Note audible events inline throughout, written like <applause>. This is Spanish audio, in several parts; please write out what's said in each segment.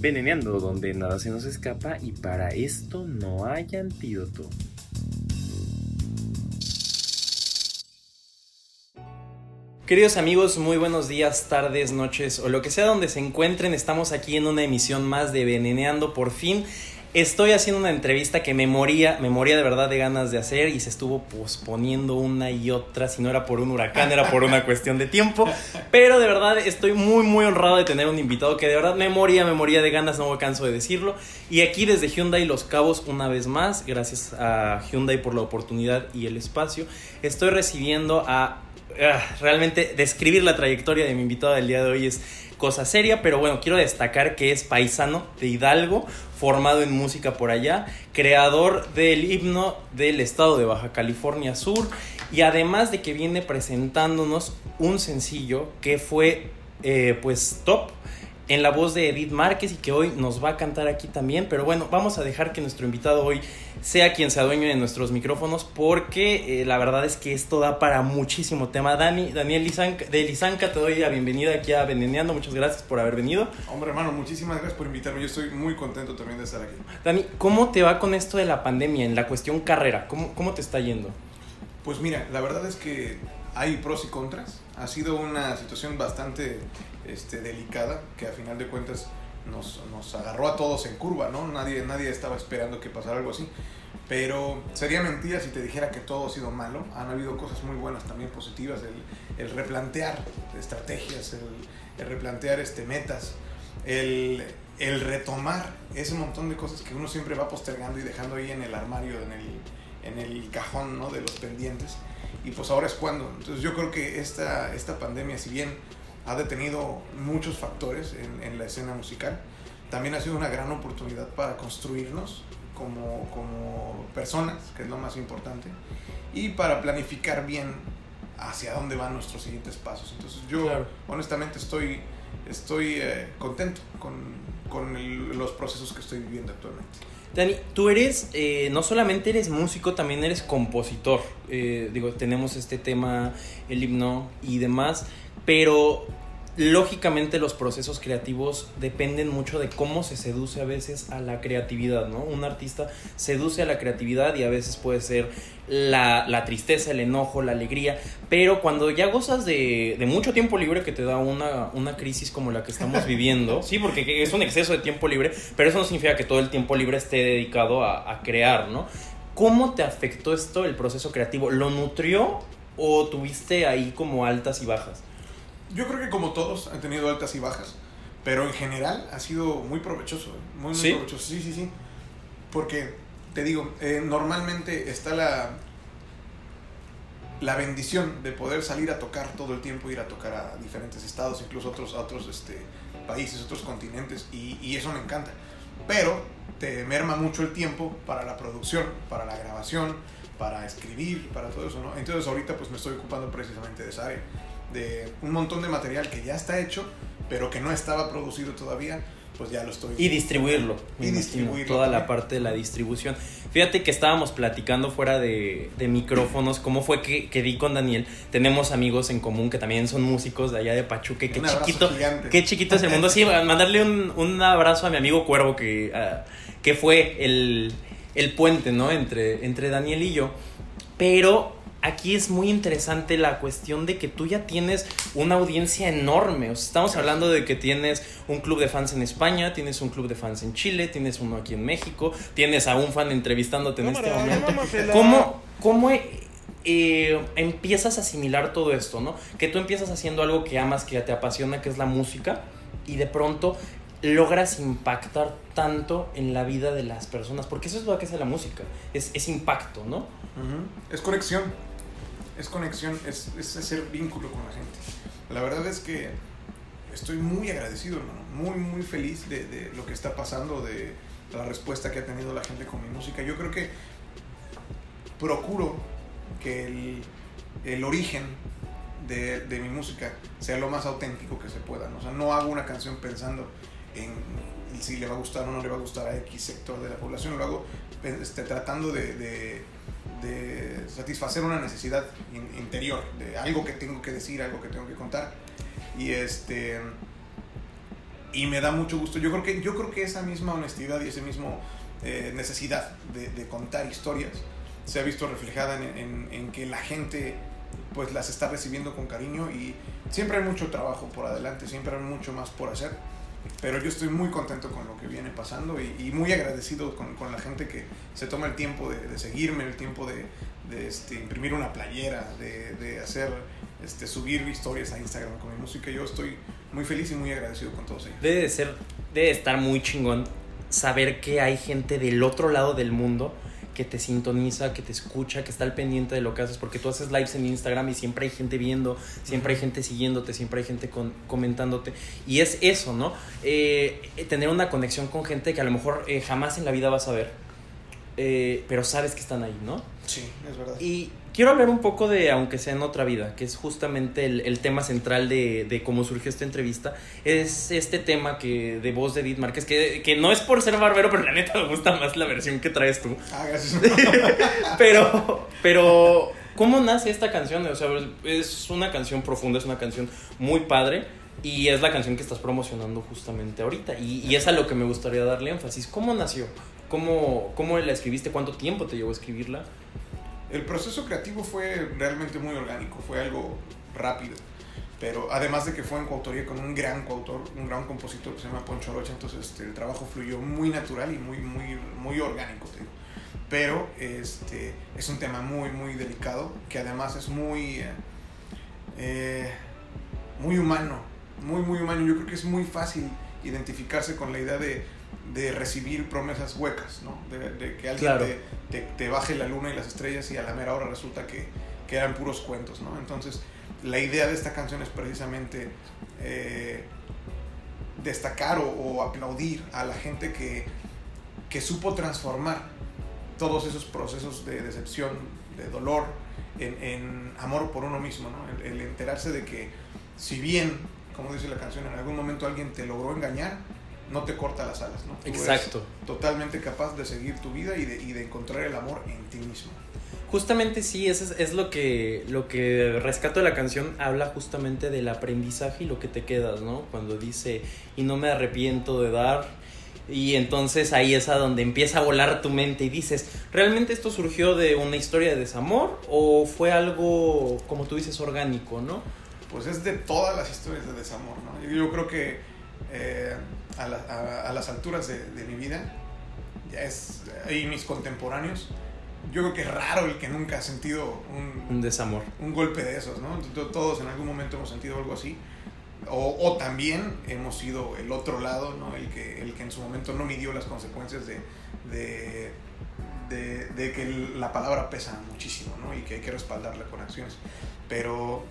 Veneneando donde nada se nos escapa y para esto no hay antídoto. Queridos amigos, muy buenos días, tardes, noches o lo que sea donde se encuentren. Estamos aquí en una emisión más de Veneneando por fin. Estoy haciendo una entrevista que me moría, me moría de verdad de ganas de hacer y se estuvo posponiendo una y otra. Si no era por un huracán, era por una cuestión de tiempo. Pero de verdad estoy muy, muy honrado de tener un invitado que de verdad me moría, me moría de ganas, no me canso de decirlo. Y aquí desde Hyundai Los Cabos, una vez más, gracias a Hyundai por la oportunidad y el espacio, estoy recibiendo a Ah, realmente describir la trayectoria de mi invitado del día de hoy es cosa seria, pero bueno, quiero destacar que es paisano de Hidalgo, formado en música por allá, creador del himno del estado de Baja California Sur y además de que viene presentándonos un sencillo que fue eh, pues top en la voz de Edith Márquez y que hoy nos va a cantar aquí también. Pero bueno, vamos a dejar que nuestro invitado hoy sea quien se adueñe de nuestros micrófonos porque eh, la verdad es que esto da para muchísimo tema. Dani, Daniel Lizanca, de Lizanca, te doy la bienvenida aquí a Veneneando. Muchas gracias por haber venido. Hombre, hermano, muchísimas gracias por invitarme. Yo estoy muy contento también de estar aquí. Dani, ¿cómo te va con esto de la pandemia en la cuestión carrera? ¿Cómo, cómo te está yendo? Pues mira, la verdad es que hay pros y contras. Ha sido una situación bastante este, delicada que a final de cuentas nos, nos, agarró a todos en curva, ¿no? Nadie, nadie estaba esperando que pasara algo así. Pero sería mentira si te dijera que todo ha sido malo. Han habido cosas muy buenas también positivas. El, el replantear estrategias, el, el, replantear este, metas, el, el retomar ese montón de cosas que uno siempre va postergando y dejando ahí en el armario, en el, en el cajón ¿no? de los pendientes. Y pues ahora es cuando. Entonces yo creo que esta, esta pandemia, si bien ha detenido muchos factores en, en, la escena musical. También ha sido una gran oportunidad para construirnos como, como personas, que es lo más importante, y para planificar bien hacia dónde van nuestros siguientes pasos. Entonces yo claro. honestamente estoy, estoy eh, contento con, con el, los procesos que estoy viviendo actualmente. Dani, tú eres, eh, no solamente eres músico, también eres compositor. Eh, digo, tenemos este tema, el himno y demás, pero lógicamente los procesos creativos dependen mucho de cómo se seduce a veces a la creatividad, ¿no? Un artista seduce a la creatividad y a veces puede ser la, la tristeza, el enojo, la alegría, pero cuando ya gozas de, de mucho tiempo libre que te da una, una, crisis como la que estamos <laughs> viviendo, sí, porque es un exceso de tiempo libre, pero eso no significa que todo el tiempo libre esté dedicado a, a crear, ¿no? ¿Cómo te afectó esto el proceso creativo? ¿Lo nutrió o tuviste ahí como altas y bajas? Yo creo que como todos han tenido altas y bajas, pero en general ha sido muy provechoso, muy, muy ¿Sí? provechoso. Sí, sí, sí. Porque, te digo, eh, normalmente está la, la bendición de poder salir a tocar todo el tiempo, ir a tocar a diferentes estados, incluso otros, a otros este, países, otros continentes, y, y eso me encanta. Pero te merma mucho el tiempo para la producción, para la grabación, para escribir, para todo eso, ¿no? Entonces ahorita pues me estoy ocupando precisamente de esa área de un montón de material que ya está hecho, pero que no estaba producido todavía, pues ya lo estoy. Y distribuirlo. Y distribuirlo. Toda también. la parte de la distribución. Fíjate que estábamos platicando fuera de, de micrófonos, cómo fue que, que, di con Daniel. Tenemos amigos en común que también son músicos de allá de Pachuca. Qué chiquito, gigante. qué chiquito es el mundo. Sí, mandarle un, un abrazo a mi amigo Cuervo, que, uh, que fue el, el puente, ¿no? Entre, entre Daniel y yo. Pero aquí es muy interesante la cuestión de que tú ya tienes una audiencia enorme. O sea, estamos hablando de que tienes un club de fans en España, tienes un club de fans en Chile, tienes uno aquí en México, tienes a un fan entrevistándote en este momento. ¿Cómo, cómo eh, empiezas a asimilar todo esto, no? Que tú empiezas haciendo algo que amas, que te apasiona, que es la música, y de pronto logras impactar tanto en la vida de las personas, porque eso es lo que hace la música, es, es impacto, ¿no? Uh -huh. Es conexión, es conexión, es, es hacer vínculo con la gente. La verdad es que estoy muy agradecido, hermano, muy, muy feliz de, de lo que está pasando, de la respuesta que ha tenido la gente con mi música. Yo creo que procuro que el, el origen de, de, mi música sea lo más auténtico que se pueda. ¿no? O sea, no hago una canción pensando en si le va a gustar o no le va a gustar a X sector de la población, lo hago este, tratando de, de, de, satisfacer una necesidad interior, de algo que tengo que decir, algo que tengo que contar. Y este y me da mucho gusto. Yo creo que, yo creo que esa misma honestidad y esa misma eh, necesidad de, contar historias se ha visto reflejada en, en, que la gente pues las está recibiendo con cariño y siempre hay mucho trabajo por adelante, siempre hay mucho más por hacer. Pero yo estoy muy contento con lo que viene pasando y, muy agradecido con, con, la gente que se toma el tiempo de, seguirme, el tiempo de, este, imprimir una playera, de, de hacer, este, subir historias a Instagram con mi música. Yo estoy muy feliz y muy agradecido con todos ellos. Debe de ser, debe de estar muy chingón saber que hay gente del otro lado del mundo que te sintoniza, que te escucha, que está al pendiente de lo que haces, porque tú haces lives en Instagram y siempre hay gente viendo, siempre hay gente siguiéndote, siempre hay gente con, comentándote. Y es eso, ¿no? Eh, tener una conexión con gente que a lo mejor eh, jamás en la vida vas a ver, eh, pero sabes que están ahí, ¿no? Sí, es verdad. Y quiero hablar un poco de Aunque sea en otra vida, que es justamente el, el tema central de, de, cómo surgió esta entrevista. Es este tema que de voz de Edith Márquez, que, que no es por ser barbero, pero la neta me gusta más la versión que traes tú. Ah, gracias. <laughs> pero, pero, ¿cómo nace esta canción? O sea, es una canción profunda, es una canción muy padre. Y es la canción que estás promocionando justamente ahorita. Y, y es a lo que me gustaría darle énfasis. ¿Cómo nació? ¿Cómo, ¿Cómo la escribiste? ¿Cuánto tiempo te llevó a escribirla? El proceso creativo fue realmente muy orgánico, fue algo rápido. Pero además de que fue en coautoría con un gran coautor, un gran compositor que se llama Poncho Rocha, entonces este, el trabajo fluyó muy natural y muy, muy, muy orgánico. Pero este, es un tema muy, muy delicado, que además es muy, eh, muy humano, muy, muy humano. Yo creo que es muy fácil identificarse con la idea de, de recibir promesas huecas, ¿no? De, de que alguien claro. te, te, te, baje la luna y las estrellas y a la mera hora resulta que, que eran puros cuentos, ¿no? Entonces, la idea de esta canción es precisamente eh, destacar o, o, aplaudir a la gente que, que supo transformar todos esos procesos de decepción, de dolor, en, en amor por uno mismo, ¿no? El, el enterarse de que si bien, como dice la canción, en algún momento alguien te logró engañar, no te corta las alas, ¿no? Tú Exacto. totalmente capaz de seguir tu vida y de, y de, encontrar el amor en ti mismo. Justamente sí, eso es, es, lo que lo que rescato de la canción, habla justamente del aprendizaje y lo que te quedas, ¿no? Cuando dice, y no me arrepiento de dar, y entonces ahí es a donde empieza a volar tu mente y dices, ¿realmente esto surgió de una historia de desamor o fue algo, como tú dices, orgánico, ¿no? Pues es de todas las historias de desamor, ¿no? Yo, yo creo que... Eh, a, la, a, a, las alturas de, de, mi vida, ya es, y mis contemporáneos, yo creo que es raro el que nunca ha sentido un, un desamor. Un golpe de esos, ¿no? Todos en algún momento hemos sentido algo así. O, o, también hemos sido el otro lado, ¿no? El que, el que en su momento no midió las consecuencias de, de, de, de que la palabra pesa muchísimo, ¿no? Y que hay que respaldarla con acciones. Pero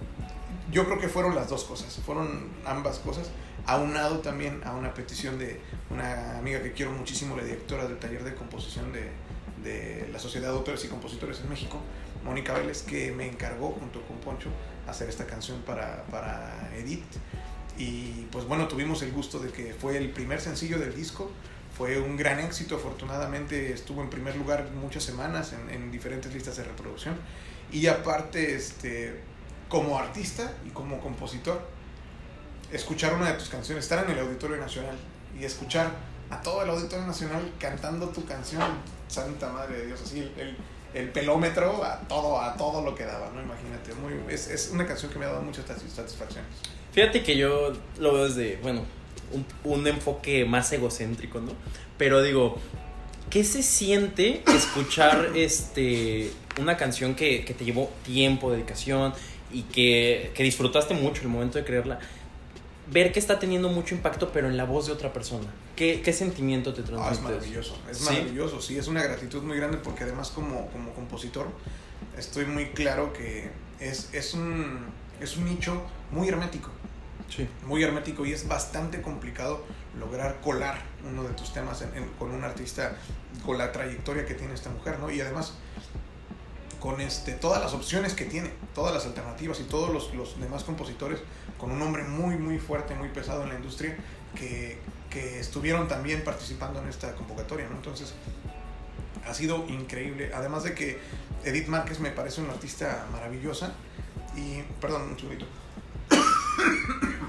yo creo que fueron las dos cosas, fueron ambas cosas aunado también a una petición de una amiga que quiero muchísimo, la directora del taller de composición de, de la Sociedad de Autores y Compositores en México, Mónica Vélez, que me encargó junto con Poncho hacer esta canción para, para Edith. Y pues bueno, tuvimos el gusto de que fue el primer sencillo del disco, fue un gran éxito, afortunadamente estuvo en primer lugar muchas semanas en, en diferentes listas de reproducción. Y aparte, este, como artista y como compositor, escuchar una de tus canciones, estar en el Auditorio Nacional y escuchar a todo el Auditorio Nacional cantando tu canción, Santa Madre de Dios, así el, el, el pelómetro a todo, a todo lo que daba, ¿no? Imagínate, muy, es, es una canción que me ha dado muchas satisfacciones. Fíjate que yo lo veo desde, bueno, un, un enfoque más egocéntrico, ¿no? Pero digo, ¿qué se siente escuchar <coughs> este una canción que, que te llevó tiempo, dedicación y que, que disfrutaste mucho el momento de creerla? Ver que está teniendo mucho impacto, pero en la voz de otra persona. ¿Qué, qué sentimiento te transmite? Ah, es maravilloso, es ¿Sí? maravilloso, sí, es una gratitud muy grande porque además como, como compositor estoy muy claro que es, es, un, es un nicho muy hermético. Sí. muy hermético y es bastante complicado lograr colar uno de tus temas en- en- con un artista con la trayectoria que tiene esta mujer, ¿no? Y además con este, todas las opciones que tiene, todas las alternativas y todos los, los demás compositores, con un hombre muy, muy fuerte, muy pesado en la industria, que, que estuvieron también participando en esta convocatoria, ¿no? Entonces, ha sido increíble. Además de que Edith Márquez me parece una artista maravillosa. Y, perdón, un segundito. <coughs>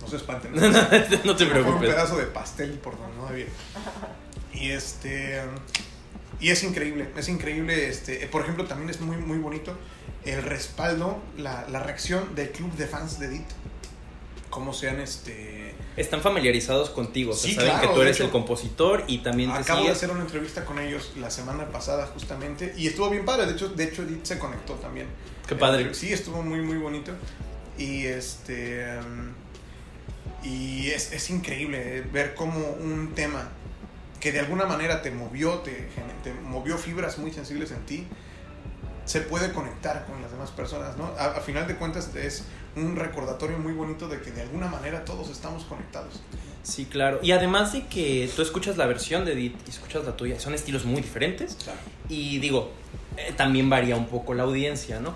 No se espanten. <laughs> no te Fue un preocupes. pedazo de pastel por donde no debía. Y este. Y es increíble, es increíble. Este, por ejemplo, también es muy, muy bonito el respaldo, la, la reacción del club de fans de Edith. Cómo sean este. Están familiarizados contigo, o sea, Sí, saben claro, que tú eres hecho, el compositor y también te Acabo de hacer una entrevista con ellos la semana pasada, justamente. Y estuvo bien padre. De hecho, de hecho Edith se conectó también. Qué padre. Eh, Sí, estuvo muy, muy bonito. Y este. um, y es, es increíble eh, ver cómo un tema que de alguna manera te movió, te, gen- te movió fibras muy sensibles en ti, se puede conectar con las demás personas, ¿no? A, a final de cuentas es un recordatorio muy bonito de que de alguna manera todos estamos conectados. Sí, claro. Y además de que tú escuchas la versión de Edith y escuchas la tuya, son estilos muy diferentes. Y digo, eh, también varía un poco la audiencia, ¿no?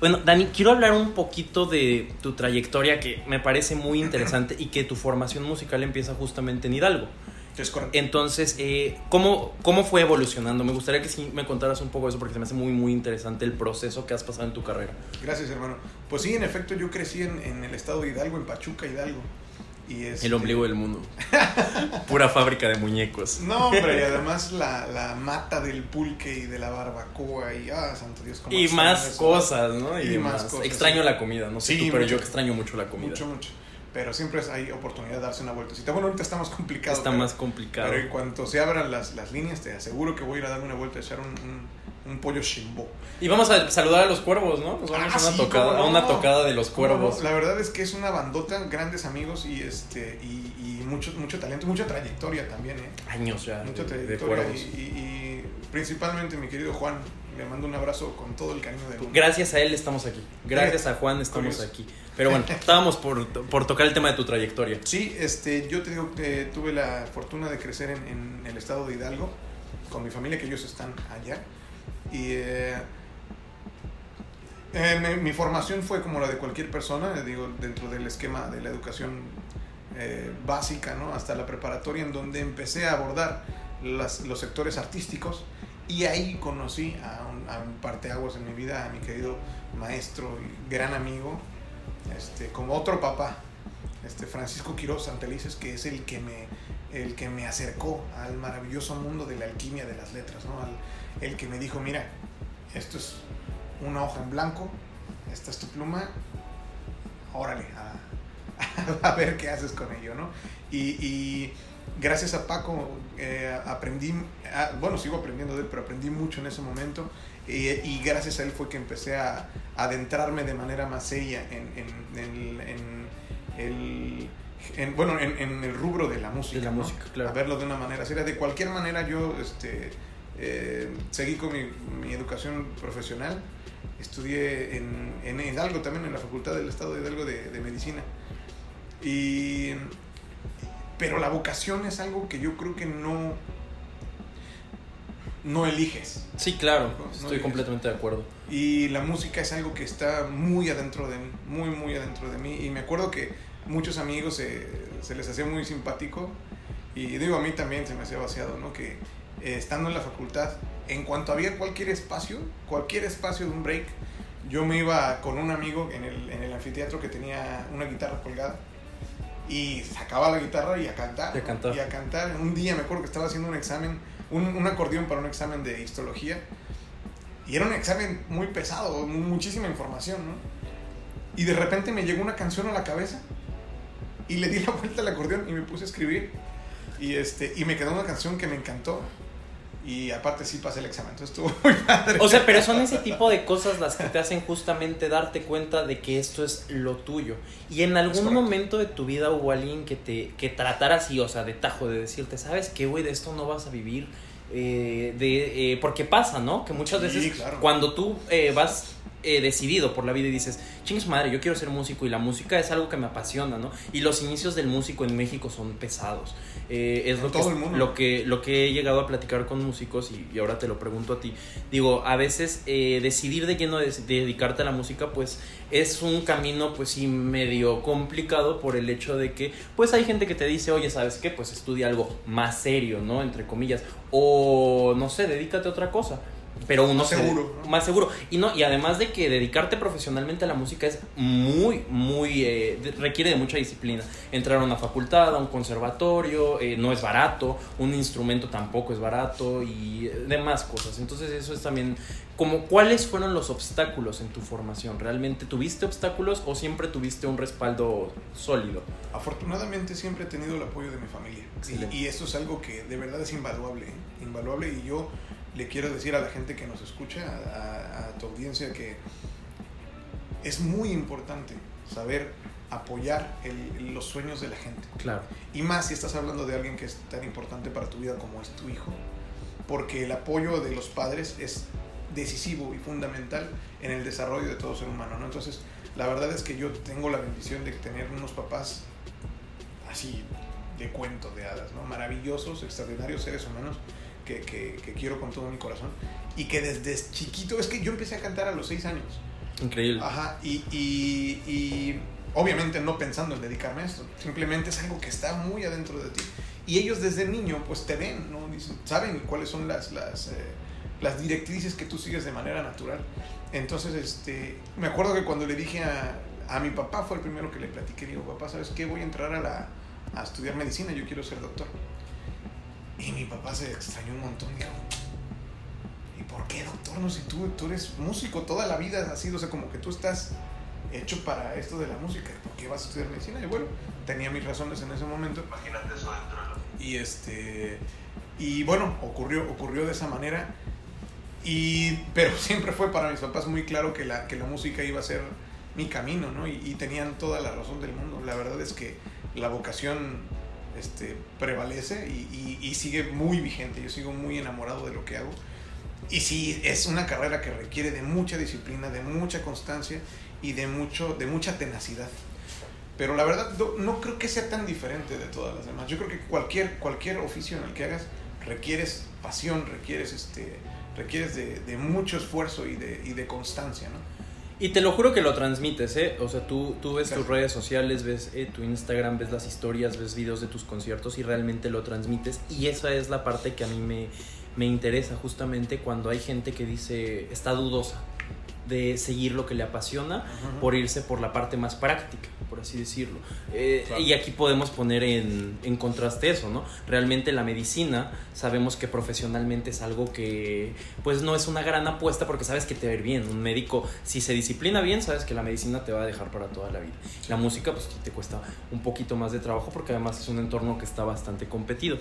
Bueno, Dani, quiero hablar un poquito de tu trayectoria que me parece muy interesante y que tu formación musical empieza justamente en Hidalgo. Es correcto. Entonces, eh, ¿cómo, ¿cómo fue evolucionando? Me gustaría que sí me contaras un poco eso porque se me hace muy, muy interesante el proceso que has pasado en tu carrera. Gracias, hermano. Pues sí, en efecto, yo crecí en, en el estado de Hidalgo, en Pachuca, Hidalgo. Y este- El ombligo del mundo. <laughs> Pura fábrica de muñecos. No, hombre, y además la, la mata del pulque y de la barbacoa y, ah, santo Dios, cómo Y más eso. cosas, ¿no? Y, Y más más. cosas, Extraño sí. la comida, no sé Sí, tú, pero mucho. yo extraño mucho la comida. Mucho, mucho. Pero siempre hay oportunidad de darse una vueltecita. Bueno, ahorita está más complicado. Está pero- más complicado. Pero en cuanto se abran las, las líneas, te aseguro que voy a ir a darme una vuelta a echar un, un, un pollo shimbo. Y vamos a saludar a los cuervos, ¿no? Nos vamos Ah, a, una sí, tocada, no. a una tocada de los cuervos. La verdad es que es una bandota, grandes amigos y este y, y mucho, mucho talento, mucha trayectoria también, ¿eh? Años ya Mucha de, de trayectoria cuervos. y, y- y principalmente mi querido Juan, le mando un abrazo con todo el cariño del mundo. Gracias a él estamos aquí. Gracias a Juan estamos Curioso. aquí. Pero bueno, <laughs> estábamos por, por tocar el tema de tu trayectoria. Sí, este, yo te digo que tuve la fortuna de crecer en, en el estado de Hidalgo con mi familia, que ellos están allá. Y eh, eh, mi, mi formación fue como la de cualquier persona, eh, digo, dentro del esquema de la educación eh, básica, ¿no? Hasta la preparatoria, en donde empecé a abordar las- los sectores artísticos. Y ahí conocí a un, parteaguas en mi vida, a mi querido maestro y gran amigo, este, como otro papá, este Francisco Quiroz Santelices, que es el que me el que me acercó al maravilloso mundo de la alquimia de las letras, ¿no? Al- el que me dijo, mira, esto es una hoja en blanco, esta es tu pluma, órale, a, <laughs> a ver qué haces con ello, ¿no? Y gracias a Paco eh, aprendí, ah, bueno, sigo aprendiendo de él, pero aprendí mucho en ese momento. eh, y gracias a él fue que empecé a, a adentrarme de manera más seria en, en- en- en el, en- bueno, en, el rubro de la música. De la ¿no? música, claro. A verlo de una manera seria. De cualquier manera, yo este, eh, seguí con mi, mi educación profesional. Estudié en, en Hidalgo también, en la Facultad del Estado de Hidalgo de, de Medicina. Y, pero la vocación es algo que yo creo que no, no eliges. Sí, claro, No, estoy completamente de acuerdo. Y la música es algo que está muy adentro de mí, muy, muy adentro de mí. Y me acuerdo que muchos amigos se, se les hacía muy simpático. Y digo, a mí también se me hacía vaciado, ¿no? Que eh, estando en la facultad, en cuanto había cualquier espacio, cualquier espacio de un break, yo me iba con un amigo en el, en el anfiteatro que tenía una guitarra colgada. Y sacaba la guitarra y a cantar. Y a cantar. Y a cantar. Un día me acuerdo que estaba haciendo un examen, un, un acordeón para un examen de histología. Y era un examen muy pesado, mu- muchísima información, ¿no? Y de repente me llegó una canción a la cabeza y le di la vuelta al acordeón y me puse a escribir. Y, este, y me quedó una canción que me encantó. Y aparte sí pasé el examen, entonces estuvo <laughs> muy padre. O sea, pero son ese tipo de cosas las que te hacen justamente darte cuenta de que esto es lo tuyo. Y en algún momento de tu vida hubo alguien que te que tratara así, o sea, de tajo, de decirte, ¿sabes qué, güey? De esto no vas a vivir. Eh, de, eh, porque pasa, ¿no? Que muchas Sí, veces claro. cuando tú eh, vas eh, decidido por la vida y dices, chingue madre, yo quiero ser músico y la música es algo que me apasiona, ¿no? Y los inicios del músico en México son pesados. Eh, es lo que, lo, que, lo que he llegado a platicar con músicos y, ahora te lo pregunto a ti. Digo, a veces eh, decidir de lleno de, dedicarte a la música, pues es un camino, pues sí, medio complicado por el hecho de que, pues hay gente que te dice, oye, ¿sabes qué? Pues estudia algo más serio, ¿no? Entre comillas. O, no sé, dedícate a otra cosa pero uno más seguro más seguro. Y no y además de que dedicarte profesionalmente a la música es muy muy eh, requiere de mucha disciplina. Entrar a una facultad a un conservatorio eh, no es barato un instrumento tampoco es barato y demás cosas. Entonces eso es también como cuáles fueron los obstáculos en tu formación realmente tuviste obstáculos o siempre tuviste un respaldo sólido afortunadamente siempre he tenido el apoyo de mi familia. Y, y, esto es algo que de verdad es invaluable ¿eh? invaluable. Y yo le quiero decir a la gente que nos escucha, a, tu audiencia, que es muy importante saber apoyar los sueños de la gente. Claro. Y más si estás hablando de alguien que es tan importante para tu vida como es tu hijo. Porque el apoyo de los padres es decisivo y fundamental en el desarrollo de todo ser humano. ¿no? Entonces, la verdad es que yo tengo la bendición de tener unos papás así de cuento de hadas, ¿no? maravillosos, extraordinarios seres humanos que, que, quiero con todo mi corazón y que desde chiquito, es que yo empecé a cantar a los seis años. Increíble. Ajá, y, y, y obviamente no pensando en dedicarme a esto, simplemente es algo que está muy adentro de ti. Y ellos desde niño pues te ven, ¿no? saben cuáles son las, las, eh, las directrices que tú sigues de manera natural. Entonces, este, me acuerdo que cuando le dije a, a mi papá, fue el primero que le platiqué, digo, papá, ¿sabes qué? Voy a entrar a, la, a estudiar medicina, yo quiero ser doctor. Y mi papá se extrañó un montón. Dijo, ¿y por qué, doctor? No sé, tú, tú eres músico, toda la vida has sido, o sea, como que tú estás hecho para esto de la música. ¿Por qué vas a estudiar medicina? Y bueno, tenía mis razones en ese momento. Imagínate eso dentro de Y este. Y bueno, ocurrió, ocurrió de esa manera. Y, pero <laughs> siempre fue para mis papás muy claro que la, que la música iba a ser mi camino, ¿no? Y, y tenían toda la razón del mundo. La verdad es que la vocación este, prevalece y, sigue muy vigente. Yo sigo muy enamorado de lo que hago. Y sí, es una carrera que requiere de mucha disciplina, de mucha constancia y de, mucho, de mucha tenacidad. Pero la verdad no, creo que sea tan diferente de todas las demás. Yo creo que cualquier, cualquier oficio en el que hagas requieres pasión, requieres, este, requieres de, mucho esfuerzo y de, y de constancia, ¿no? Y te lo juro que lo transmites, ¿eh? O sea, tú, tú ves tus redes sociales, ves eh, tu Instagram, ves las historias, ves videos de tus conciertos y realmente lo transmites. Y esa es la parte que a mí me, me interesa justamente cuando hay gente que dice, está dudosa de seguir lo que le apasiona por irse por la parte más práctica, por así decirlo. Eh, y aquí podemos poner en, en, contraste eso, ¿no? Realmente la medicina sabemos que profesionalmente es algo que pues no es una gran apuesta porque sabes que te va a ir bien. Un médico, si se disciplina bien, sabes que la medicina te va a dejar para toda la vida. La música pues te cuesta un poquito más de trabajo porque además es un entorno que está bastante competido.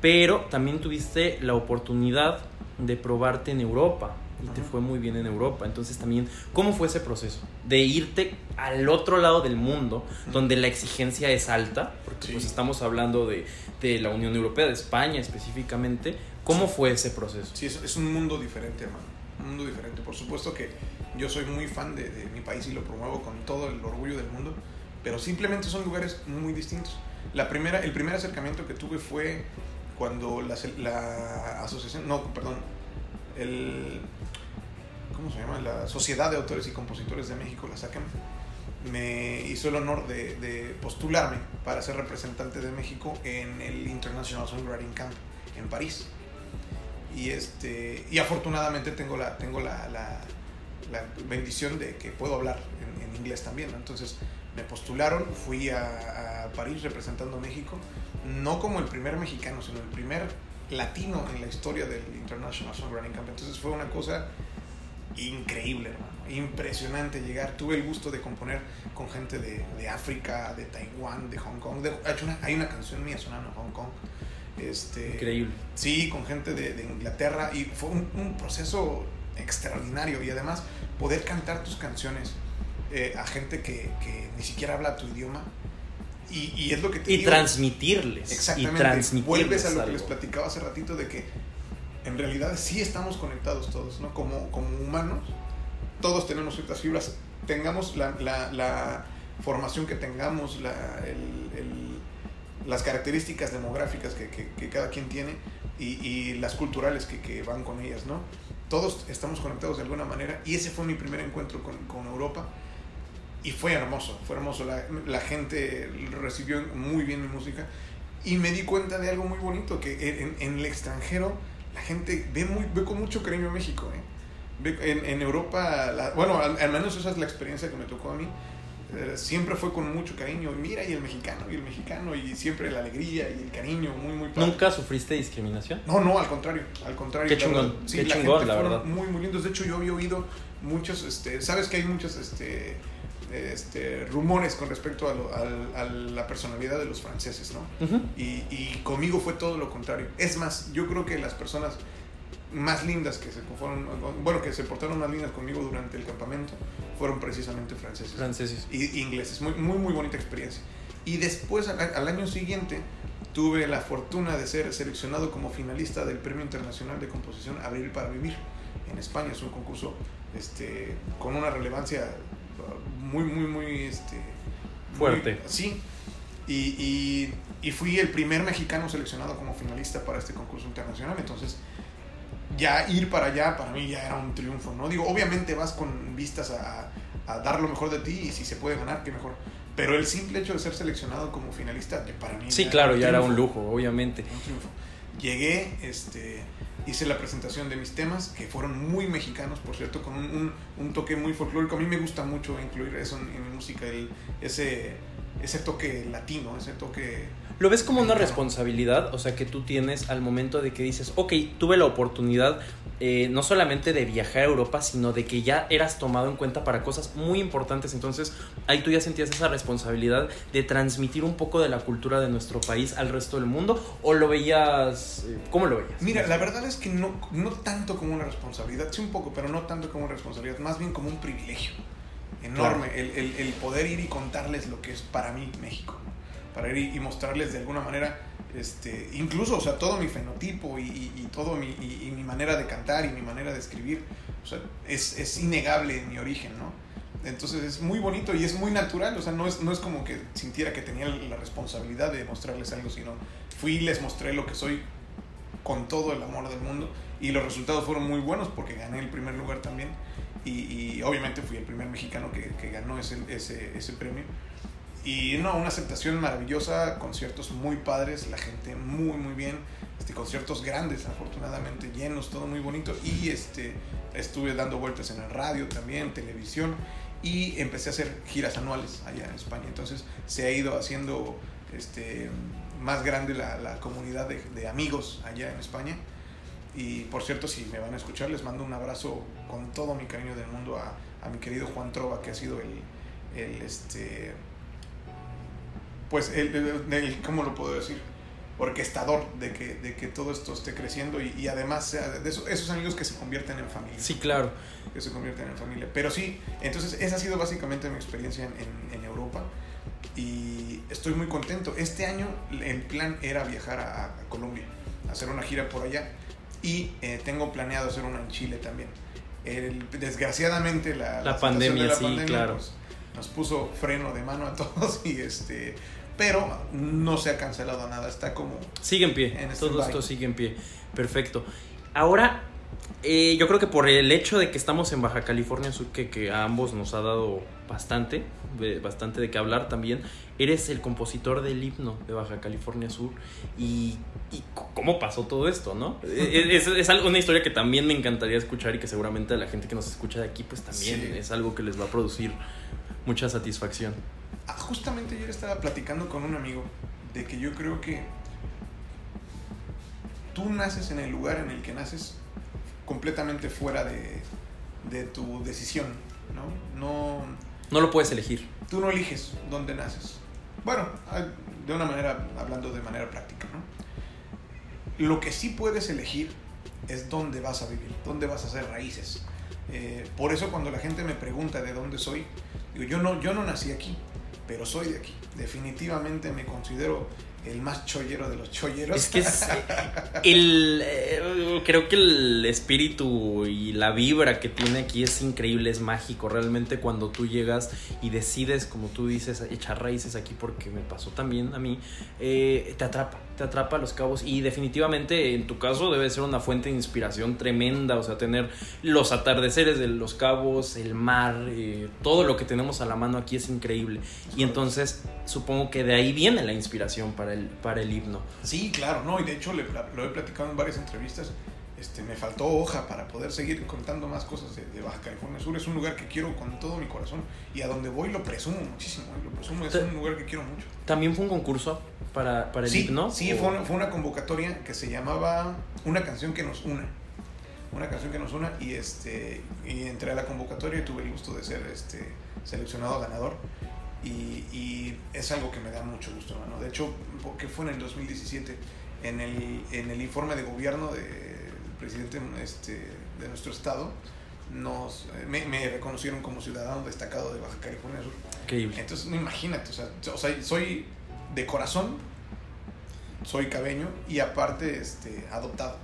Pero también tuviste la oportunidad de probarte en Europa y te fue muy bien en Europa. Entonces también, ¿cómo fue ese proceso? De irte al otro lado del mundo, donde la exigencia es alta, porque pues estamos hablando de, de, la Unión Europea, de España específicamente. ¿Cómo fue ese proceso? Sí, es, es, un mundo diferente, hermano. Un mundo diferente. Por supuesto que yo soy muy fan de, de mi país y lo promuevo con todo el orgullo del mundo, pero simplemente son lugares muy distintos. La primera, el primer acercamiento que tuve fue cuando la, la asociación, no, perdón, el, ¿cómo se llama? La Sociedad de Autores y Compositores de México, la SACEM, me hizo el honor de, postularme para ser representante de México en el International Songwriting Camp en París. Y, este, y afortunadamente tengo la, tengo la, la, bendición de que puedo hablar en, inglés también. Entonces me postularon, fui a, a París representando a México, no como el primer mexicano, sino el primer latino en la historia del International Songwriting Camp. Entonces fue una cosa increíble, hermano. Impresionante llegar. Tuve el gusto de componer con gente de, de África, de Taiwán, de Hong Kong. De, hay una canción mía sonando en Hong Kong. Este, increíble. Sí, con gente de, de Inglaterra. Y fue un, proceso extraordinario. Y además, poder cantar tus canciones eh, a gente que, que ni siquiera habla tu idioma y, y, es lo que te y transmitirles. Exactamente. Y transmitirles Vuelves a lo que les platicaba hace ratito de que en realidad sí estamos conectados todos, ¿no? Como, como humanos todos tenemos ciertas fibras, tengamos la, la, la formación que tengamos, la, el, el, las características demográficas que, que, que, cada quien tiene y, y las culturales que, que, van con ellas, ¿no? Todos estamos conectados de alguna manera y ese fue mi primer encuentro con, con Europa y fue hermoso, fue hermoso, la, la, gente recibió muy bien mi música y me di cuenta de algo muy bonito, que en, en el extranjero la gente ve, muy, ve con mucho cariño a México, ¿eh? En, en, Europa, la, bueno, al, al, menos esa es la experiencia que me tocó a mí. Eh, siempre fue con mucho cariño. Mira, y el mexicano, y el mexicano, y siempre la alegría y el cariño, muy, muy padre. ¿Nunca sufriste discriminación? No, no, al contrario, al contrario. Qué chingón, sí, qué la chingón, gente la verdad. Muy, muy lindos. De hecho, yo había oído muchos, este, sabes que hay muchos, este, este, rumores con respecto a, lo, a, a, la personalidad de los franceses, ¿no? Uh -huh. y, y conmigo fue todo lo contrario. Es más, yo creo que las personas más lindas que se fueron, bueno, que se portaron más lindas conmigo durante el campamento fueron precisamente franceses. Franceses. Y ingleses. Muy, muy, muy bonita experiencia. Y después, al, al, año siguiente, tuve la fortuna de ser seleccionado como finalista del Premio Internacional de Composición Abril para Vivir en España. Es un concurso este, con una relevancia muy, muy, muy... Este, Fuerte. Muy, sí. Y, y, y fui el primer mexicano seleccionado como finalista para este concurso internacional. Entonces, ya ir para allá para mí ya era un triunfo, ¿no? Digo, obviamente vas con vistas a, a, dar lo mejor de ti y si se puede ganar, qué mejor. Pero el simple hecho de ser seleccionado como finalista, para mí... Sí, ya claro, ya era un lujo, obviamente. Un triunfo. Llegué, este, hice la presentación de mis temas, que fueron muy mexicanos, por cierto, con un, un, toque muy folclórico. A mí me gusta mucho incluir eso en, en mi música, el, ese, ese toque latino, ese toque ¿Lo ves como una responsabilidad? O sea, que tú tienes al momento de que dices, ok, tuve la oportunidad eh, no solamente de viajar a Europa, sino de que ya eras tomado en cuenta para cosas muy importantes. Entonces, ahí tú ya sentías esa responsabilidad de transmitir un poco de la cultura de nuestro país al resto del mundo, o lo veías, eh, ¿cómo lo veías? Mira, la verdad es que no, no tanto como una responsabilidad, sí un poco, pero no tanto como una responsabilidad, más bien como un privilegio enorme, el, el, el poder ir y contarles lo que es para mí México para ir y mostrarles de alguna manera, este, incluso, o sea, todo mi fenotipo y, y, todo mi, mi manera de cantar y mi manera de escribir, o sea, es, es innegable mi origen, ¿no? Entonces es muy bonito y es muy natural, o sea, no es, no es como que sintiera que tenía la responsabilidad de mostrarles algo, sino fui y les mostré lo que soy con todo el amor del mundo y los resultados fueron muy buenos porque gané el primer lugar también y, y obviamente fui el primer mexicano que, que ganó ese, ese, ese premio. Y no, una aceptación maravillosa, conciertos muy padres, la gente muy, muy bien, este, conciertos grandes, afortunadamente llenos, todo muy bonito. Y este, estuve dando vueltas en el radio también, televisión, y empecé a hacer giras anuales allá en España. Entonces se ha ido haciendo este, más grande la, la comunidad de, de, amigos allá en España. Y por cierto, si me van a escuchar, les mando un abrazo con todo mi cariño del mundo a, a mi querido Juan Trova, que ha sido el, el este, pues, el, el, el, ¿cómo lo puedo decir? Orquestador de que, de que todo esto esté creciendo y, y además de esos, esos, amigos que se convierten en familia. Sí, claro. Que se convierten en familia. Pero sí, entonces esa ha sido básicamente mi experiencia en, en, en Europa y estoy muy contento. Este año el plan era viajar a, a Colombia, hacer una gira por allá y eh, tengo planeado hacer una en Chile también. El, desgraciadamente la, la, la pandemia, de la sí, pandemia, claro. Pues, nos puso freno de mano a todos <laughs> y este pero no se ha cancelado nada, está como... Sigue en pie, en todo esto sigue en pie, perfecto. Ahora, eh, yo creo que por el hecho de que estamos en Baja California Sur, que, que a ambos nos ha dado bastante, bastante de qué hablar también, eres el compositor del himno de Baja California Sur y, y cómo pasó todo esto, ¿no? <laughs> es, es, algo, una historia que también me encantaría escuchar y que seguramente a la gente que nos escucha de aquí pues también sí. es algo que les va a producir mucha satisfacción. Ah, justamente ayer estaba platicando con un amigo de que yo creo que tú naces en el lugar en el que naces completamente fuera de, de tu decisión, ¿no? No... No lo puedes elegir. Tú no eliges dónde naces. Bueno, de una manera, hablando de manera práctica, ¿no? Lo que sí puedes elegir es dónde vas a vivir, dónde vas a hacer raíces. Eh, por eso cuando la gente me pregunta de dónde soy, digo, yo no, yo no nací aquí, pero soy de aquí. Definitivamente me considero el más chollero de los cholleros. Es que es el eh, creo que el espíritu y la vibra que tiene aquí es increíble, es mágico. Realmente cuando tú llegas y decides, como tú dices, echar raíces aquí porque me pasó también a mí, eh, te atrapa, te atrapa a los cabos y definitivamente en tu caso debe ser una fuente de inspiración tremenda, o sea, tener los atardeceres de los cabos, el mar, eh, todo lo que tenemos a la mano aquí es increíble. Y entonces supongo que de ahí viene la inspiración para el, para el himno. Sí, claro, no, y de hecho le, lo he platicado en varias entrevistas. Este, me faltó hoja para poder seguir contando más cosas de, Baja California Sur. Es un lugar que quiero con todo mi corazón y a donde voy lo presumo muchísimo. ¿eh? Lo presumo, es un lugar que quiero mucho. ¿También fue un concurso para, para el himno? Sí, fue una, fue una, convocatoria que se llamaba Una canción que nos una. Una canción que nos una y, este, y entré a la convocatoria y tuve el gusto de ser este, seleccionado ganador. Y, es algo que me da mucho gusto, hermano. De hecho, porque fue en el 2017, en el, en el informe de gobierno del presidente este, de nuestro estado, nos, me, reconocieron como ciudadano destacado de Baja California Sur. Increíble. Entonces, no imagínate, o sea, o sea, soy de corazón, soy cabeño y aparte este, adoptado.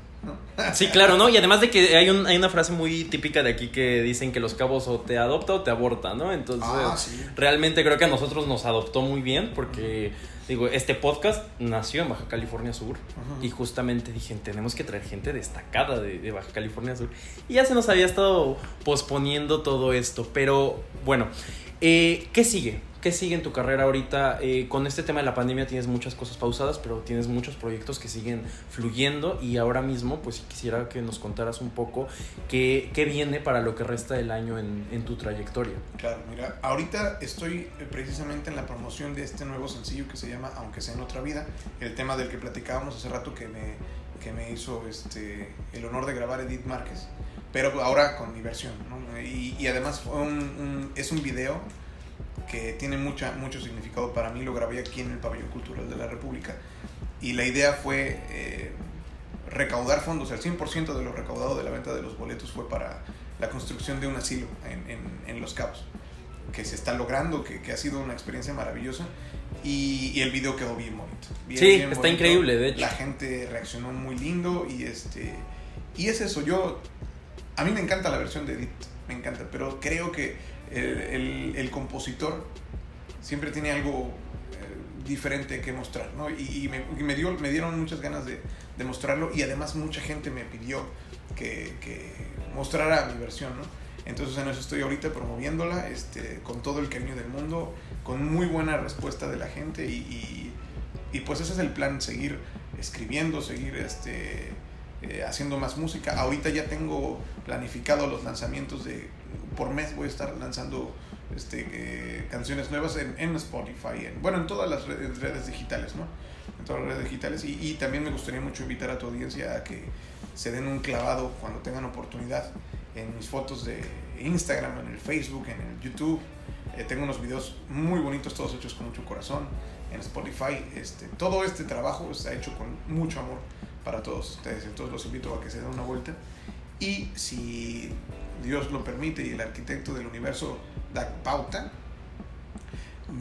Sí, claro, ¿no? Y además de que hay, un, hay una frase muy típica de aquí que dicen que los cabos o te adopta o te aborta, ¿no? Entonces, ah, realmente creo que a nosotros nos adoptó muy bien porque, digo, este podcast nació en Baja California Sur y justamente dije, tenemos que traer gente destacada de, de, Baja California Sur. Y ya se nos había estado posponiendo todo esto, pero bueno, eh, ¿qué sigue? ¿Qué sigue en tu carrera ahorita? Eh, con este tema de la pandemia tienes muchas cosas pausadas, pero tienes muchos proyectos que siguen fluyendo y ahora mismo pues quisiera que nos contaras un poco qué, qué viene para lo que resta del año en, en, tu trayectoria. Claro, mira, ahorita estoy eh, precisamente en la promoción de este nuevo sencillo que se llama Aunque sea en otra vida, el tema del que platicábamos hace rato que me, que me hizo este, el honor de grabar Edith Márquez, pero ahora con mi versión, y, además es un video que tiene mucha, mucho significado para mí, lo grabé aquí en el Pabellón Cultural de la República. Y la idea fue eh, recaudar fondos, el 100% de lo recaudado de la venta de los boletos fue para la construcción de un asilo en, Los Cabos, que se está logrando, que, ha sido una experiencia maravillosa. Y, el video quedó bien bonito. sí, está increíble, de hecho. La gente reaccionó muy lindo y este y es eso, yo a mí me encanta la versión de Edith, me encanta, pero creo que el, el, compositor siempre tiene algo eh, diferente que mostrar, ¿no? Y, me, dio, me dieron muchas ganas de, de, mostrarlo y además mucha gente me pidió que, mostrara mi versión, ¿no? Entonces en eso estoy ahorita promoviéndola este, con todo el cariño del mundo, con muy buena respuesta de la gente y, y, pues ese es el plan, seguir escribiendo, seguir este, eh, haciendo más música. Ahorita ya tengo planificado los lanzamientos de por mes voy a estar lanzando este, eh, canciones nuevas en, Spotify, en, bueno, en todas las redes, digitales, ¿no? En todas las redes digitales. Y, y, también me gustaría mucho invitar a tu audiencia a que se den un clavado cuando tengan oportunidad en mis fotos de Instagram, en el Facebook, en el YouTube. Eh, tengo unos videos muy bonitos, todos hechos con mucho corazón, en Spotify. Este, todo este trabajo está hecho con mucho amor para todos ustedes. Entonces los invito a que se den una vuelta. Y si Dios lo permite y el arquitecto del universo da pauta,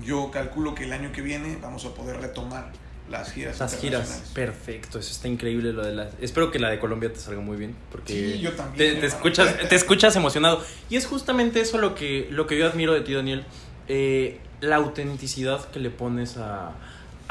yo calculo que el año que viene vamos a poder retomar las giras. Las giras, perfecto, eso está increíble lo de las... Espero que la de Colombia te salga muy bien, porque sí, yo también, te, escuchas, te escuchas emocionado. Y es justamente eso lo que, lo que yo admiro de ti, Daniel, eh, la autenticidad que le pones a,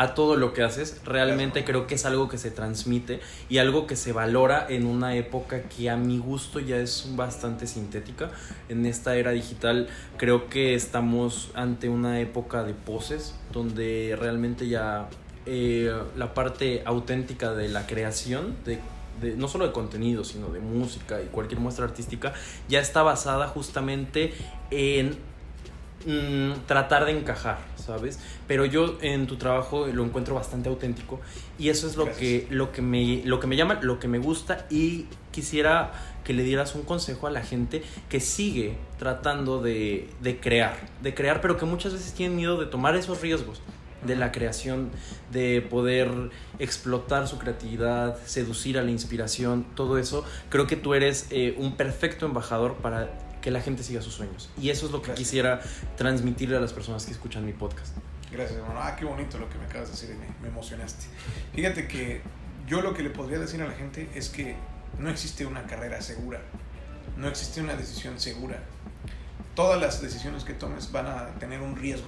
a todo lo que haces, realmente creo que es algo que se transmite y algo que se valora en una época que a mi gusto ya es bastante sintética. En esta era digital creo que estamos ante una época de poses donde realmente ya eh, la parte auténtica de la creación, de no solo de contenido, sino de música y cualquier muestra artística, ya está basada justamente en Mm, tratar de encajar, ¿sabes? Pero yo en tu trabajo lo encuentro bastante auténtico y eso es lo que, lo que, me, lo que me llama, lo que me gusta y quisiera que le dieras un consejo a la gente que sigue tratando de, de crear, de crear, pero que muchas veces tienen miedo de tomar esos riesgos de la creación, de poder explotar su creatividad, seducir a la inspiración, todo eso. Creo que tú eres eh, un perfecto embajador para que la gente siga sus sueños. Y eso es lo que quisiera transmitirle a las personas que escuchan mi podcast. Gracias, hermano. Ah, qué bonito lo que me acabas de decir, me, me emocionaste. Fíjate que yo lo que le podría decir a la gente es que no existe una carrera segura, no existe una decisión segura. Todas las decisiones que tomes van a tener un riesgo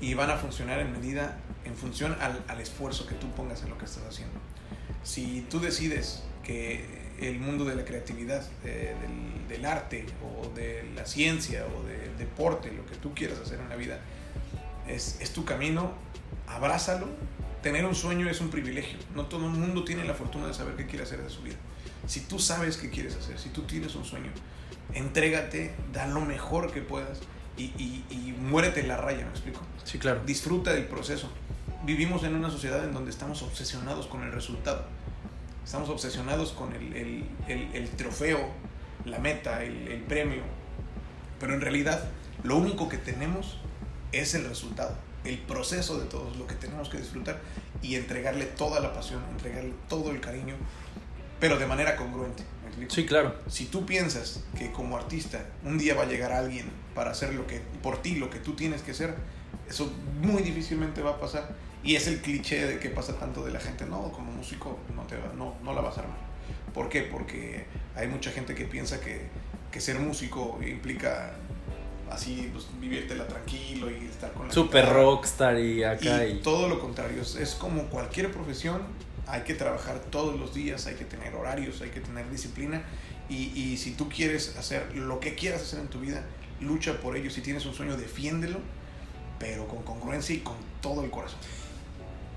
y van a funcionar en medida, en función al, al esfuerzo que tú pongas en lo que estás haciendo. Si tú decides que el mundo de la creatividad, del, del, arte o de la ciencia o del deporte, lo que tú quieras hacer en la vida, es, es tu camino, abrázalo. Tener un sueño es un privilegio. No todo el mundo tiene la fortuna de saber qué quiere hacer de su vida. Si tú sabes qué quieres hacer, si tú tienes un sueño, entrégate, da lo mejor que puedas y, y, y muérete en la raya, ¿me explico? Sí, claro. Disfruta del proceso. Vivimos en una sociedad en donde estamos obsesionados con el resultado. Estamos obsesionados con el, el, el, el trofeo, la meta, el, premio. Pero en realidad lo único que tenemos es el resultado, el proceso de todo, lo que tenemos que disfrutar y entregarle toda la pasión, entregarle todo el cariño, pero de manera congruente. Sí, claro. Si tú piensas que como artista un día va a llegar alguien para hacer lo que por ti lo que tú tienes que hacer, eso muy difícilmente va a pasar y es el cliché de que pasa tanto de la gente, no, como músico no te va, no, no la vas a armar. ¿Por qué? Porque hay mucha gente que piensa que, que ser músico implica así pues, vivírtela tranquilo y estar con la super guitarra. rockstar y acá y, y, todo lo contrario es, es, como cualquier profesión hay que trabajar todos los días hay que tener horarios hay que tener disciplina y, y, si tú quieres hacer lo que quieras hacer en tu vida lucha por ello si tienes un sueño defiéndelo pero con congruencia y con todo el corazón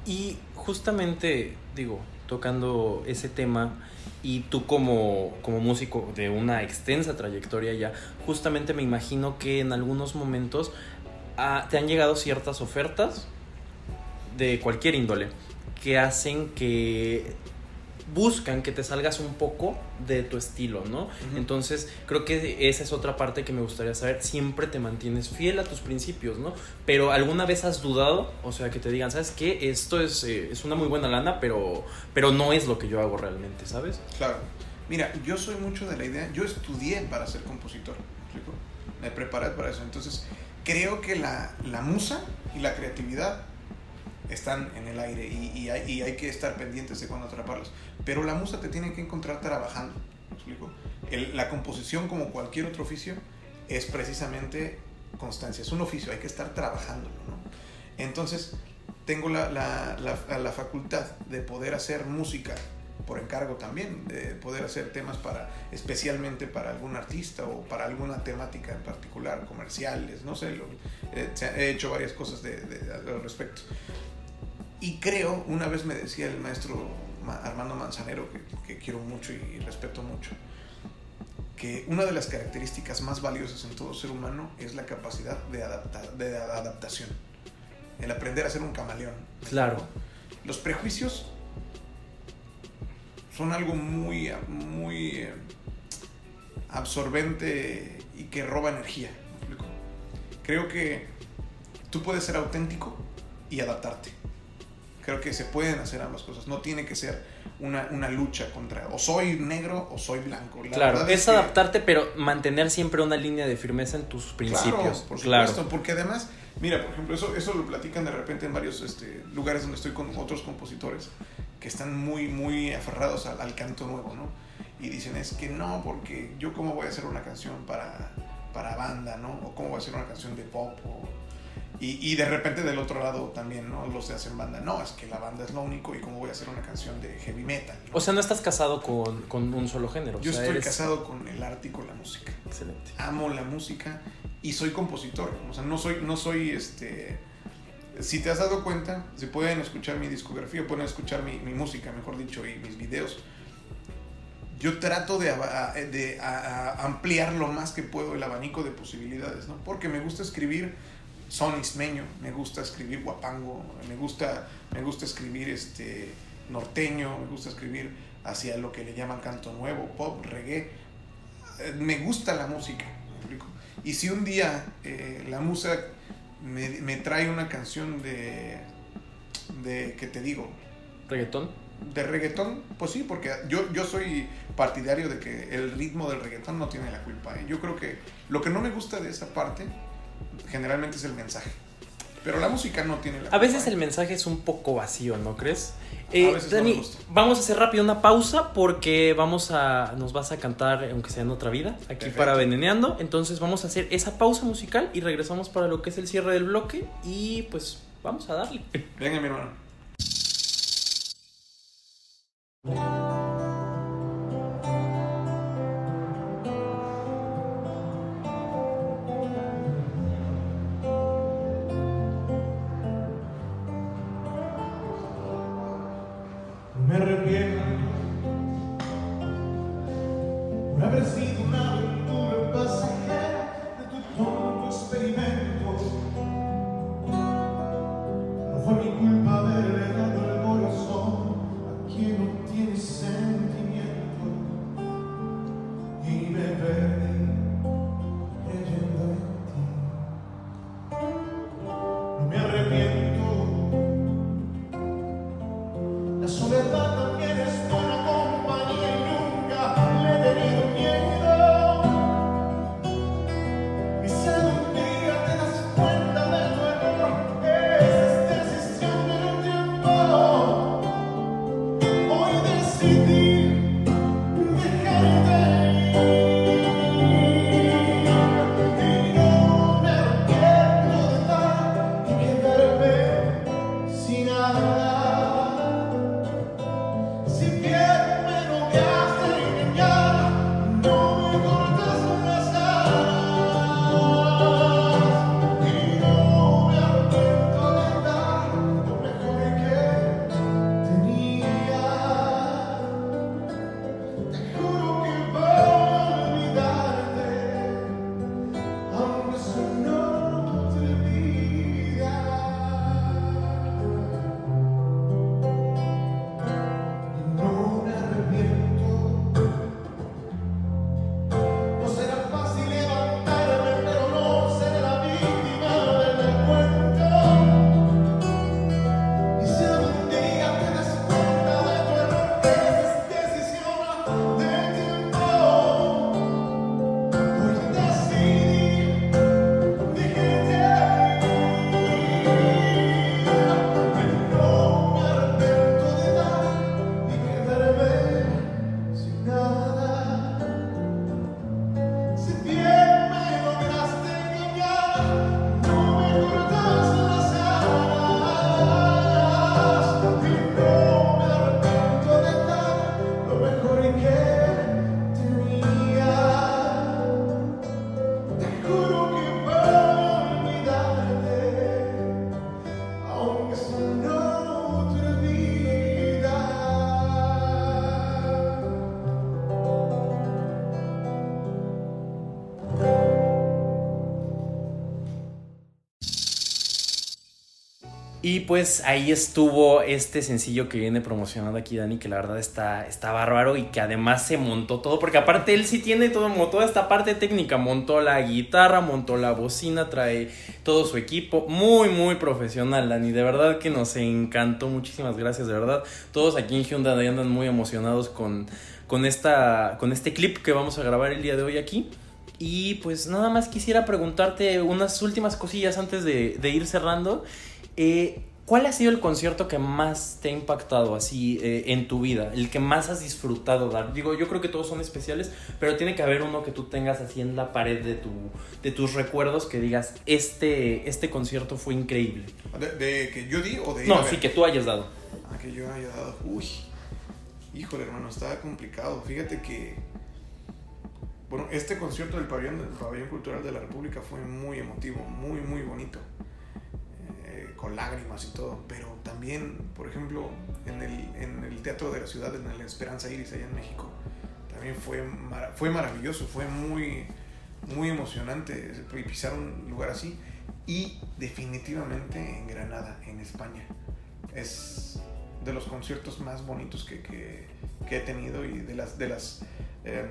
y justamente digo tocando ese tema y tú como, como músico de una extensa trayectoria ya, justamente me imagino que en algunos momentos ah, te han llegado ciertas ofertas de cualquier índole que hacen que buscan que te salgas un poco de tu estilo, ¿no? Uh -huh. Entonces, creo que esa es otra parte que me gustaría saber. Siempre te mantienes fiel a tus principios, ¿no? Pero ¿alguna vez has dudado? O sea, que te digan, ¿sabes qué? Esto es, eh, es una muy buena lana, pero, pero no es lo que yo hago realmente, ¿sabes? Claro. Mira, yo soy mucho de la idea, yo estudié para ser compositor. Me preparé para eso. Entonces, creo que la, la musa y la creatividad están en el aire y, y, hay, y, hay, que estar pendientes de cuándo atraparlos. Pero la musa te tiene que encontrar trabajando. ¿me explico? El, la composición, como cualquier otro oficio, es precisamente constancia. Es un oficio, hay que estar trabajándolo. ¿no? Entonces, tengo la, la, la, la, facultad de poder hacer música por encargo también, de poder hacer temas para, especialmente para algún artista o para alguna temática en particular, comerciales, no sé, lo, eh, he hecho varias cosas de, de, al respecto. Y creo, una vez me decía el maestro Armando Manzanero, que, que quiero mucho y respeto mucho, que una de las características más valiosas en todo ser humano es la capacidad de, de adaptación, el aprender a ser un camaleón. Claro. Los prejuicios son algo muy, muy eh, absorbente y que roba energía. Creo que tú puedes ser auténtico y adaptarte Creo que se pueden hacer ambas cosas. No tiene que ser una, una lucha contra o soy negro o soy blanco. La claro, es, es que... adaptarte, pero mantener siempre una línea de firmeza en tus principios. Claro, por claro. supuesto, porque además, mira, por ejemplo, eso, eso lo platican de repente en varios este, lugares donde estoy con otros compositores que están muy, muy aferrados al, al canto nuevo, ¿no? Y dicen, es que no, porque yo cómo voy a hacer una canción para, para banda, ¿no? O cómo voy a hacer una canción de pop o y, y, de repente del otro lado también, ¿no? Los se hacen banda. No, es que la banda es lo único y cómo voy a hacer una canción de heavy metal. ¿no? O sea, no estás casado con, con un solo género. Yo o sea, estoy eres... casado con el arte y con la música. Excelente. Amo la música y soy compositor. O sea, no soy, no soy este... Si te has dado cuenta, se pueden escuchar mi discografía, pueden escuchar mi, mi música, mejor dicho, y mis videos. Yo trato de, de a, a ampliar lo más que puedo el abanico de posibilidades, ¿no? Porque me gusta escribir son ismeño, me gusta escribir guapango, me gusta, me gusta escribir este norteño, me gusta escribir hacia lo que le llaman canto nuevo, pop, reggae. Me gusta la música. Y si un día eh, la musa me, me, trae una canción de, de, ¿qué te digo? ¿Reggaetón? De reggaetón, pues sí, porque yo, yo soy partidario de que el ritmo del reggaetón no tiene la culpa. ¿eh? Yo creo que lo que no me gusta de esa parte generalmente es el mensaje. Pero la música no tiene la A veces culpa, el ¿eh? mensaje es un poco vacío, ¿no crees? A Eh, veces Dani, gusta. vamos a hacer rápido una pausa porque vamos a, nos vas a cantar, aunque sea en otra vida, aquí Perfecto. para Veneneando. Entonces vamos a hacer esa pausa musical y regresamos para lo que es el cierre del bloque y pues vamos a darle. Venga, mi hermano. Y pues ahí estuvo este sencillo que viene promocionando aquí Dani, que la verdad está, está bárbaro y que además se montó todo, porque aparte él sí tiene todo, toda esta parte técnica, montó la guitarra, montó la bocina, trae todo su equipo, muy muy profesional Dani, de verdad que nos encantó, muchísimas gracias, de verdad, todos aquí en Hyundai andan muy emocionados con, con, esta, con este clip que vamos a grabar el día de hoy aquí. Y pues nada más quisiera preguntarte unas últimas cosillas antes de ir cerrando. Eh, ¿Cuál ha sido el concierto que más te ha impactado así eh, en tu vida? El que más has disfrutado dar. Digo, yo creo que todos son especiales, pero tiene que haber uno que tú tengas así en la pared de, tu, de tus recuerdos que digas, este, este concierto fue increíble. ¿De, de que yo di o de No, sí, que tú hayas dado. Ah, que yo haya dado. Uy, híjole, hermano, está complicado. Fíjate que. Bueno, este concierto del pabellón, del pabellón Cultural de la República fue muy emotivo, muy, muy bonito. Con lágrimas y todo. Pero también, por ejemplo, en el, en el Teatro de la Ciudad, en el Esperanza Iris, allá en México, también fue, mara- fue maravilloso, fue muy, muy emocionante pisar un lugar así. Y definitivamente en Granada, en España. Es de los conciertos más bonitos que, que- que he tenido y de las, de las eh,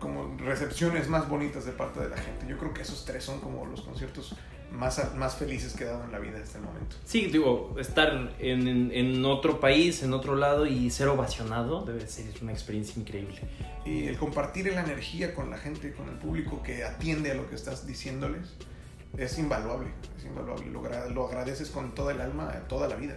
como recepciones más bonitas de parte de la gente. Yo creo que esos tres son como los conciertos más, más felices que he dado en la vida hasta el momento. Sí, digo, estar en, en- en otro país, en otro lado y ser ovacionado debe ser una experiencia increíble. Y el compartir la energía con la gente, con el público que atiende a lo que estás diciéndoles, es invaluable, es invaluable. Lo, lo agradeces con toda el alma toda la vida.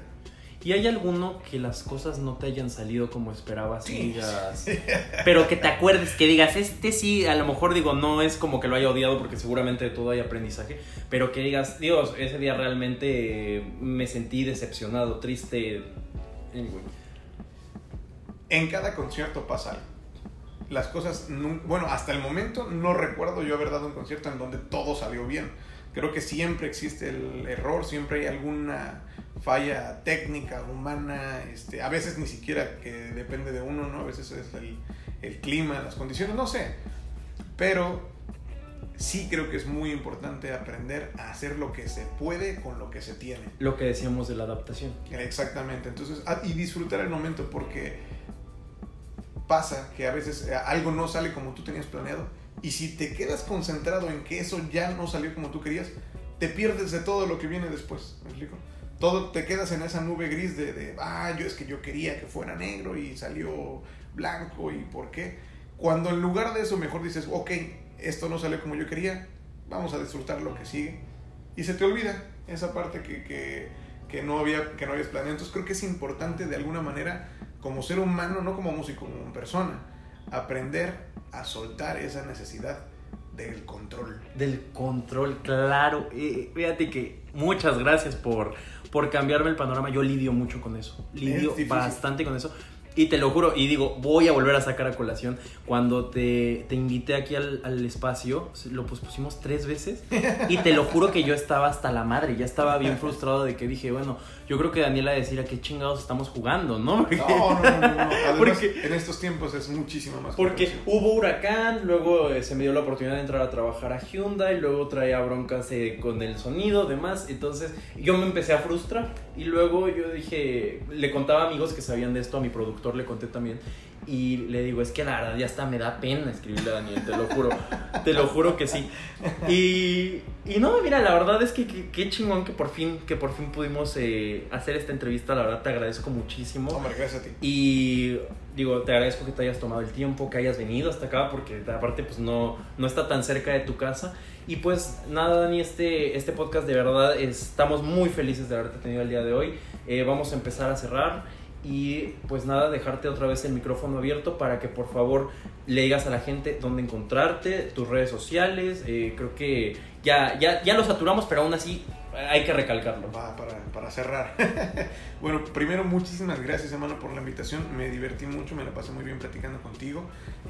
¿Y hay alguno que las cosas no te hayan salido como esperabas y Sí. digas, <laughs> pero que te acuerdes, que digas, este sí, a lo mejor digo, no es como que lo haya odiado porque seguramente de todo hay aprendizaje, pero que digas, Dios, ese día realmente me sentí decepcionado, triste. Anyway. En cada concierto pasa algo. Las cosas, bueno, hasta el momento no recuerdo yo haber dado un concierto en donde todo salió bien. Creo que siempre existe el error, siempre hay alguna falla técnica, humana, este, a veces ni siquiera que depende de uno, ¿no? A veces es el, el clima, las condiciones, no sé. Pero sí creo que es muy importante aprender a hacer lo que se puede con lo que se tiene. Lo que decíamos de la adaptación. Exactamente, entonces, ah, y disfrutar el momento porque pasa que a veces eh, algo no sale como tú tenías planeado y si te quedas concentrado en que eso ya no salió como tú querías, te pierdes de todo lo que viene después, ¿me explico? Todo te quedas en esa nube gris de, de, ah, yo es que yo quería que fuera negro y salió blanco y por qué. Cuando en lugar de eso mejor dices, ok, esto no salió como yo quería, vamos a disfrutar lo que sigue. Y se te olvida esa parte que, que, que no, había, que no habías planeado. Entonces creo que es importante de alguna manera, como ser humano, no como músico, como persona, aprender a soltar esa necesidad del control. Del control, claro. Eh, fíjate que muchas gracias por, por cambiarme el panorama. Yo lidio mucho con eso. Lidio bastante con eso. Y te lo juro, y digo, voy a volver a sacar a colación. Cuando te, te invité aquí al, al espacio, lo pospusimos tres veces. Y te lo juro que yo estaba hasta la madre. Ya estaba bien frustrado de que dije, bueno, yo creo que Daniela decir a qué chingados estamos jugando, ¿no? No, no, no, no. no. <laughs> Además, Porque- en estos tiempos es muchísimo más Porque hubo huracán, luego eh, se me dio la oportunidad de entrar a trabajar a Hyundai, luego traía broncas eh, con el sonido, demás. Entonces yo me empecé a frustrar y luego yo dije, le contaba a amigos que sabían de esto, a mi productor le conté también. Y le digo, es que la verdad ya hasta me da pena escribirle a Daniel, te lo juro, te lo juro que sí. Y, y no, mira, la verdad es que que- qué chingón que por fin, que por fin pudimos eh, hacer esta entrevista, la verdad te agradezco muchísimo. Hombre, gracias a ti. Y digo, te agradezco que te hayas tomado el tiempo, que hayas venido hasta acá, porque aparte pues no, no está tan cerca de tu casa. Y pues nada, Dani, este, este podcast de verdad estamos muy felices de haberte tenido el día de hoy. Eh, vamos a empezar a cerrar y pues nada, dejarte otra vez el micrófono abierto para que por favor le digas a la gente dónde encontrarte, tus redes sociales. Eh, creo que ya, ya, ya lo saturamos, pero aún así hay que recalcarlo. Para, para cerrar. <laughs> bueno, primero, muchísimas gracias, hermano, por la invitación. Me divertí mucho, me la pasé muy bien platicando contigo.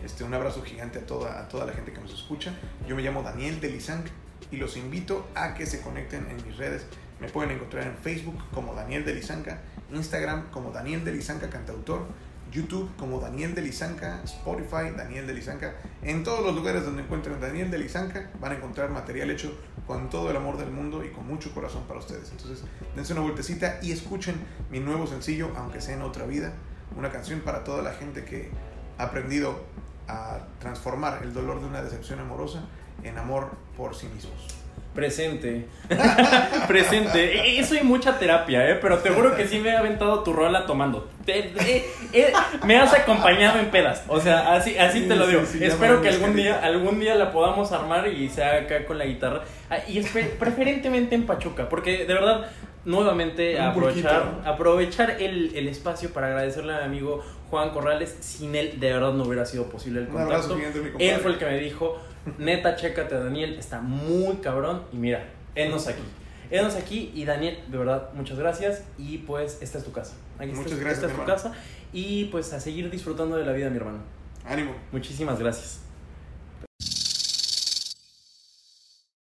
Este, un abrazo gigante a toda, a toda la gente que nos escucha. Yo me llamo Daniel Delizanc y los invito a que se conecten en mis redes. Me pueden encontrar en Facebook como Daniel Delizanca, Instagram como Daniel Delizanca Cantautor, YouTube como Daniel Delizanca, Spotify Daniel Delizanca. En todos los lugares donde encuentren Daniel Delizanca van a encontrar material hecho con todo el amor del mundo y con mucho corazón para ustedes. Entonces, dense una vueltecita y escuchen mi nuevo sencillo, aunque sea en otra vida, una canción para toda la gente que ha aprendido a transformar el dolor de una decepción amorosa en amor por sí mismos. Presente. <laughs> Presente. E- Eso y mucha terapia, ¿eh? Pero te juro que sí me he aventado tu rola tomando. Te- eh, eh, me has acompañado en pedas. O sea, así, así Sí, te lo digo. sí, Espero que algún día, algún día la podamos armar y sea acá con la guitarra. Ah, Y preferentemente en Pachuca. Porque de verdad, nuevamente aprovechar, aprovechar el, el espacio para agradecerle a mi amigo Juan Corrales. Sin él, de verdad, no hubiera sido posible el contacto. Él fue el que me dijo, neta, chécate a Daniel, está muy cabrón. Y mira, enos aquí. Enos aquí y Daniel, de verdad, muchas gracias. Y pues, esta es tu casa. Aquí Muchas gracias, esta es tu hermano. casa. Y pues a seguir disfrutando de la vida, mi hermano. Ánimo. Muchísimas gracias.